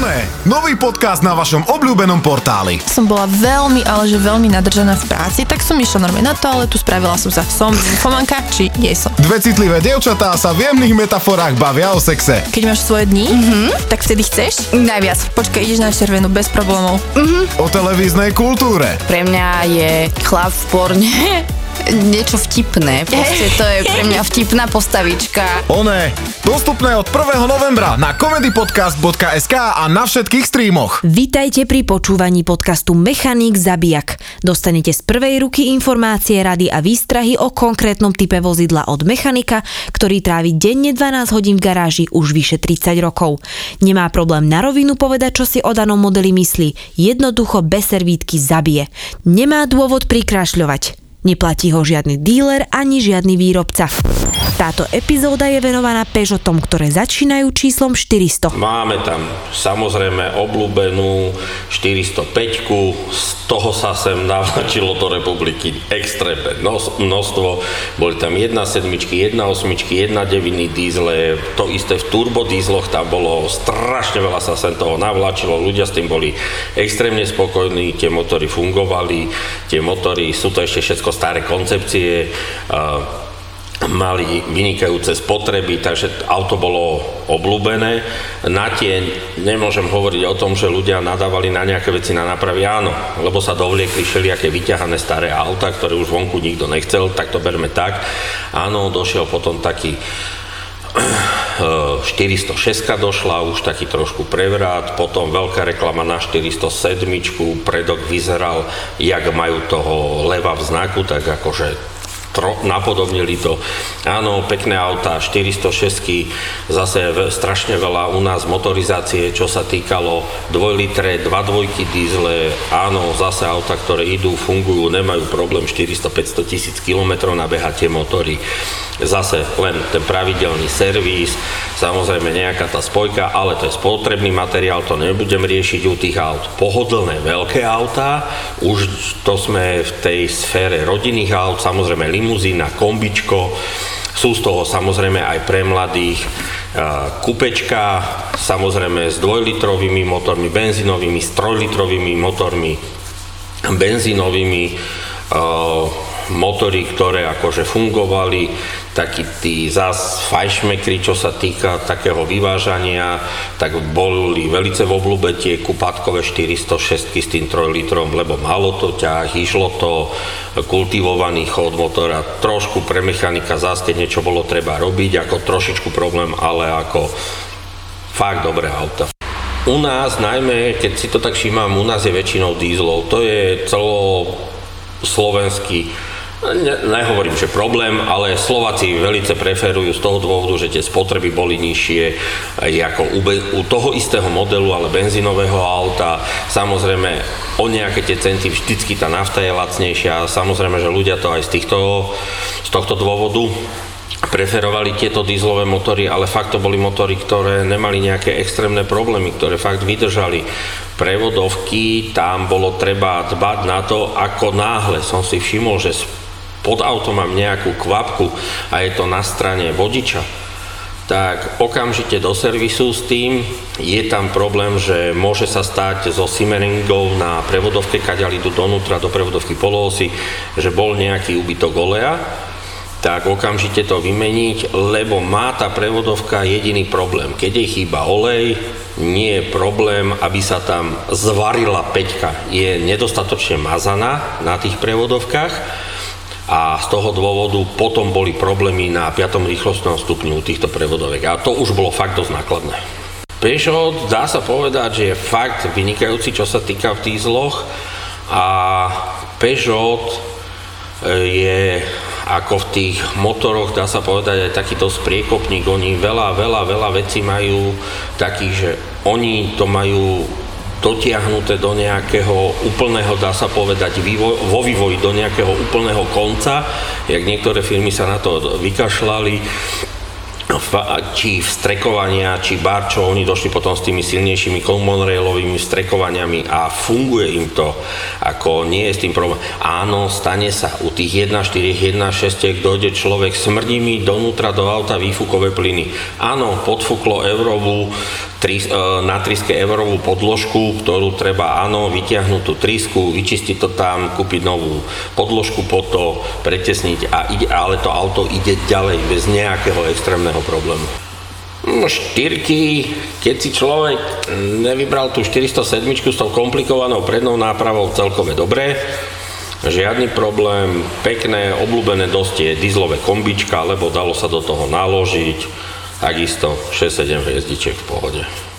Oné, nový podcast na vašom obľúbenom portáli. Som bola veľmi, ale že veľmi nadržaná v práci, tak som išla normálne na toaletu, spravila som sa. Som fomanka, či nie som. Dve citlivé dievčatá sa v jemných metaforách bavia o sexe. Keď máš svoje dni, mm-hmm. tak vtedy chceš? Najviac. Počkaj, ideš na červenú bez problémov. O televíznej kultúre. Pre mňa je chlap v porne niečo vtipné. Proste to je pre mňa vtipná postavička. Oné, dostupné od 1. novembra na comedypodcast.sk a na všetkých streamoch. Vítajte pri počúvaní podcastu Mechanik Zabijak. Dostanete z prvej ruky informácie, rady a výstrahy o konkrétnom type vozidla od mechanika, ktorý trávi denne 12 hodín v garáži už vyše 30 rokov. Nemá problém na rovinu povedať, čo si o danom modeli myslí. Jednoducho bez servítky zabije. Nemá dôvod prikrášľovať. Neplatí ho žiadny díler ani žiadny výrobca. Táto epizóda je venovaná Peugeotom, ktoré začínajú číslom 400. Máme tam samozrejme obľúbenú 405, z toho sa sem navlačilo do republiky extrémne množstvo. Boli tam 1 sedmičky, 1 osmičky, 1 deviny dízle, to isté v turbodízloch tam bolo. Strašne veľa sa sem toho navlačilo, ľudia s tým boli extrémne spokojní, tie motory fungovali, tie motory, sú to ešte všetko staré koncepcie, mali vynikajúce spotreby, takže auto bolo obľúbené. Na tie nemôžem hovoriť o tom, že ľudia nadávali na nejaké veci na nápravy, áno, lebo sa dovliekli všelijaké vyťahané staré auta, ktoré už vonku nikto nechcel, tak to berme tak. Áno, došiel potom taký 406 došla, už taký trošku prevrat, potom veľká reklama na 407, predok vyzeral, jak majú toho leva v znaku, tak akože tro, napodobnili to. Áno, pekné auta, 406 zase strašne veľa u nás motorizácie, čo sa týkalo 2 litre, 2 dvojky dízle, áno, zase auta, ktoré idú, fungujú, nemajú problém 400-500 tisíc kilometrov nabehať tie motory. Zase len ten pravidelný servis, samozrejme nejaká tá spojka, ale to je spotrebný materiál, to nebudem riešiť u tých aut. Pohodlné veľké auta, už to sme v tej sfére rodinných aut, samozrejme limuzína, kombičko, sú z toho samozrejme aj pre mladých kupečka, samozrejme s dvojlitrovými motormi, benzínovými, s trojlitrovými motormi, benzínovými, motory, ktoré akože fungovali, takí tí zás fajšmekry, čo sa týka takého vyvážania, tak boli velice v oblúbe tie kupátkové 406 s tým 3 litrom, lebo malo to ťah, išlo to, kultivovaný chod motora, trošku pre mechanika zás, keď niečo bolo treba robiť, ako trošičku problém, ale ako fakt dobré auta. U nás najmä, keď si to tak všímam, u nás je väčšinou dízlov. To je celo slovenský Ne, nehovorím, že problém, ale Slováci velice preferujú z toho dôvodu, že tie spotreby boli nižšie ako u, u toho istého modelu, ale benzínového auta. Samozrejme, o nejaké tie centy vždycky tá nafta je lacnejšia. Samozrejme, že ľudia to aj z, týchto, z tohto dôvodu preferovali tieto dízlové motory, ale fakt to boli motory, ktoré nemali nejaké extrémne problémy, ktoré fakt vydržali. Prevodovky, tam bolo treba dbať na to, ako náhle som si všimol, že pod autom mám nejakú kvapku a je to na strane vodiča, tak okamžite do servisu s tým. Je tam problém, že môže sa stať so simmeringou na prevodovke, kaďali idú donútra do prevodovky poloosy, že bol nejaký úbytok oleja, tak okamžite to vymeniť, lebo má tá prevodovka jediný problém. Keď jej chýba olej, nie je problém, aby sa tam zvarila peťka. Je nedostatočne mazaná na tých prevodovkách, z toho dôvodu potom boli problémy na 5. rýchlostnom stupňu týchto prevodovek a to už bolo fakt dosť nákladné. Peugeot dá sa povedať, že je fakt vynikajúci, čo sa týka v dízloch a Peugeot e, je ako v tých motoroch, dá sa povedať, aj takýto spriekopník. Oni veľa, veľa, veľa vecí majú takých, že oni to majú dotiahnuté do nejakého úplného, dá sa povedať, vývoj, vo vývoji do nejakého úplného konca, jak niektoré firmy sa na to vykašľali, či vstrekovania, či barčo, oni došli potom s tými silnejšími common railovými vstrekovaniami a funguje im to, ako nie je s tým problém. Áno, stane sa, u tých 1.4, 1.6 dojde človek, smrdí mi donútra do auta výfukové plyny. Áno, podfúklo Euróvu, tri, e, na triske eurovú podložku, ktorú treba, áno, vytiahnuť tú trisku, vyčistiť to tam, kúpiť novú podložku po to, pretesniť, a ide, ale to auto ide ďalej bez nejakého extrémneho problému. No, štyrky, keď si človek nevybral tú 407 s tou komplikovanou prednou nápravou celkové dobre, žiadny problém, pekné, obľúbené dosť je dieselové kombička, lebo dalo sa do toho naložiť, takisto 6-7 hviezdičiek v pohode.